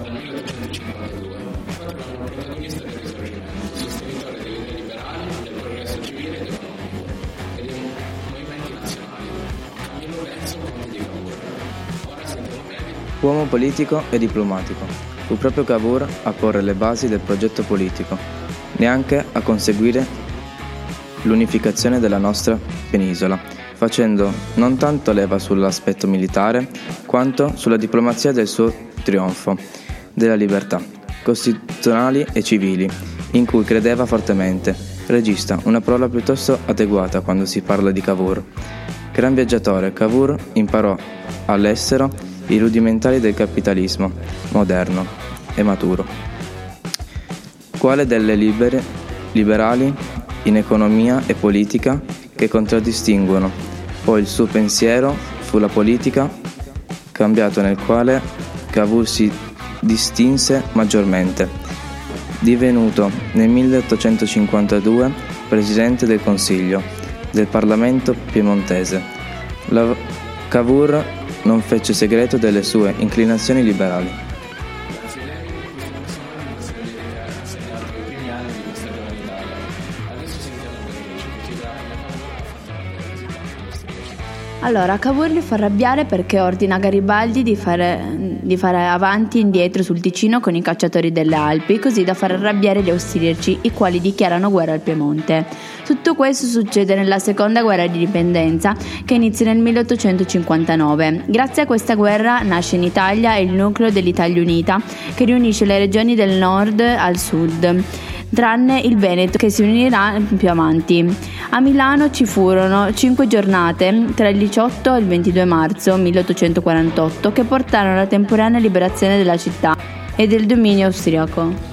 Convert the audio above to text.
dal 1852. Troviamo il protagonista del risorgimento, sostenitore delle idee liberali, del progresso civile ed economico e dei movimenti nazionali. Camillo Lorenzo, conte di Cavour. Ora sentiamo brevi. Uomo politico e diplomatico. Fu proprio Cavour a porre le basi del progetto politico, neanche a conseguire l'unificazione della nostra penisola, facendo non tanto leva sull'aspetto militare quanto sulla diplomazia del suo trionfo della libertà, costituzionali e civili, in cui credeva fortemente. Regista, una parola piuttosto adeguata quando si parla di Cavour. Gran viaggiatore, Cavour imparò all'estero i rudimentali del capitalismo moderno e maturo, quale delle libere, liberali in economia e politica che contraddistinguono. Poi il suo pensiero fu la politica, cambiato nel quale Cavour si distinse maggiormente, divenuto nel 1852 presidente del Consiglio del Parlamento piemontese. La Cavour non fece segreto delle sue inclinazioni liberali. Allora, Cavour fa arrabbiare perché ordina a Garibaldi di fare, di fare avanti e indietro sul Ticino con i cacciatori delle Alpi, così da far arrabbiare gli austriaci, i quali dichiarano guerra al Piemonte. Tutto questo succede nella seconda guerra di indipendenza, che inizia nel 1859. Grazie a questa guerra nasce in Italia il nucleo dell'Italia Unita, che riunisce le regioni del nord al sud tranne il Veneto che si unirà più avanti. A Milano ci furono cinque giornate tra il 18 e il 22 marzo 1848 che portarono alla temporanea liberazione della città e del dominio austriaco.